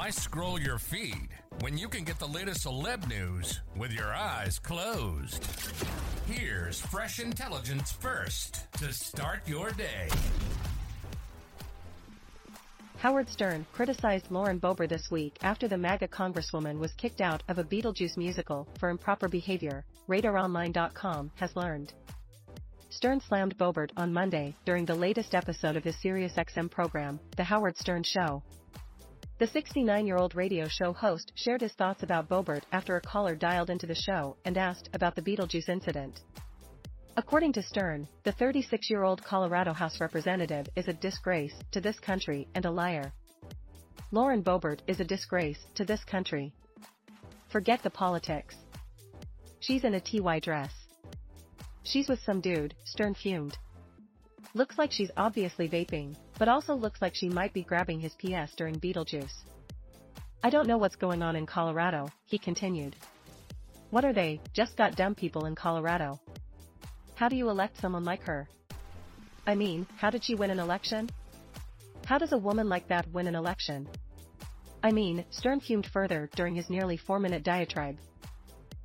Why scroll your feed when you can get the latest celeb news with your eyes closed? Here's fresh intelligence first to start your day. Howard Stern criticized Lauren Boebert this week after the MAGA congresswoman was kicked out of a Beetlejuice musical for improper behavior, RadarOnline.com has learned. Stern slammed Boebert on Monday during the latest episode of his SiriusXM program, The Howard Stern Show. The 69-year-old radio show host shared his thoughts about Boebert after a caller dialed into the show and asked about the Beetlejuice incident. According to Stern, the 36-year-old Colorado House representative is a disgrace to this country and a liar. Lauren Boebert is a disgrace to this country. Forget the politics. She's in a TY dress. She's with some dude, Stern fumed. Looks like she's obviously vaping, but also looks like she might be grabbing his PS during Beetlejuice. I don't know what's going on in Colorado, he continued. What are they, just got dumb people in Colorado? How do you elect someone like her? I mean, how did she win an election? How does a woman like that win an election? I mean, Stern fumed further during his nearly four-minute diatribe.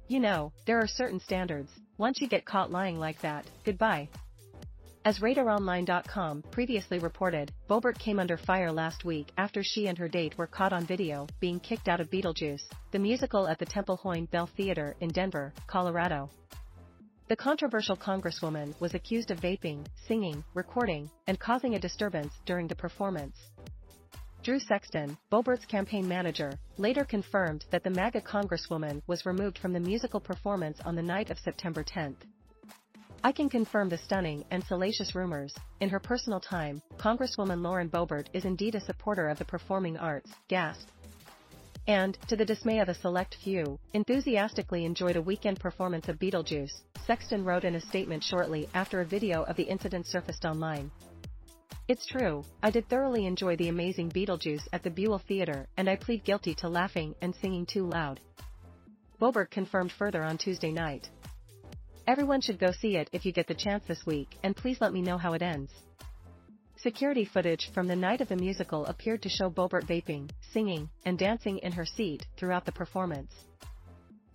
You know, there are certain standards, once you get caught lying like that, goodbye. As RadarOnline.com previously reported, Boebert came under fire last week after she and her date were caught on video being kicked out of Beetlejuice, the musical at the Temple Hoyne Buell Theater in Denver, Colorado. The controversial congresswoman was accused of vaping, singing, recording, and causing a disturbance during the performance. Drew Sexton, Boebert's campaign manager, later confirmed that the MAGA congresswoman was removed from the musical performance on the night of September 10. I can confirm the stunning and salacious rumors. In her personal time, Congresswoman Lauren Boebert is indeed a supporter of the performing arts, gasp. And, to the dismay of a select few, enthusiastically enjoyed a weekend performance of Beetlejuice, Sexton wrote in a statement shortly after a video of the incident surfaced online. It's true, I did thoroughly enjoy the amazing Beetlejuice at the Buell Theater and I plead guilty to laughing and singing too loud. Boebert confirmed further on Tuesday night. Everyone should go see it if you get the chance this week, and please let me know how it ends. Security footage from the night of the musical appeared to show Boebert vaping, singing, and dancing in her seat throughout the performance.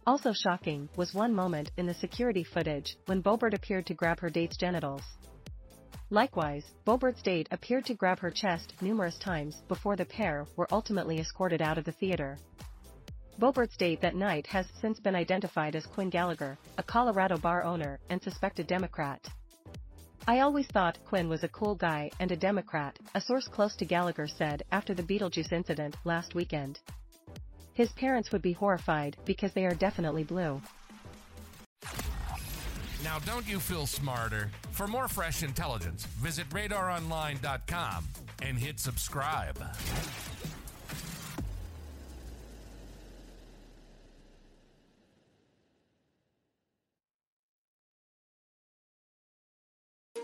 Also shocking was one moment in the security footage when Boebert appeared to grab her date's genitals. Likewise, Boebert's date appeared to grab her chest numerous times before the pair were ultimately escorted out of the theater. Boebert's date that night has since been identified as Quinn Gallagher, a Colorado bar owner and suspected Democrat. I always thought Quinn was a cool guy and a Democrat, a source close to Gallagher said after the Beetlejuice incident last weekend. His parents would be horrified because they are definitely blue. Now, don't you feel smarter? For more fresh intelligence, visit radaronline.com and hit subscribe.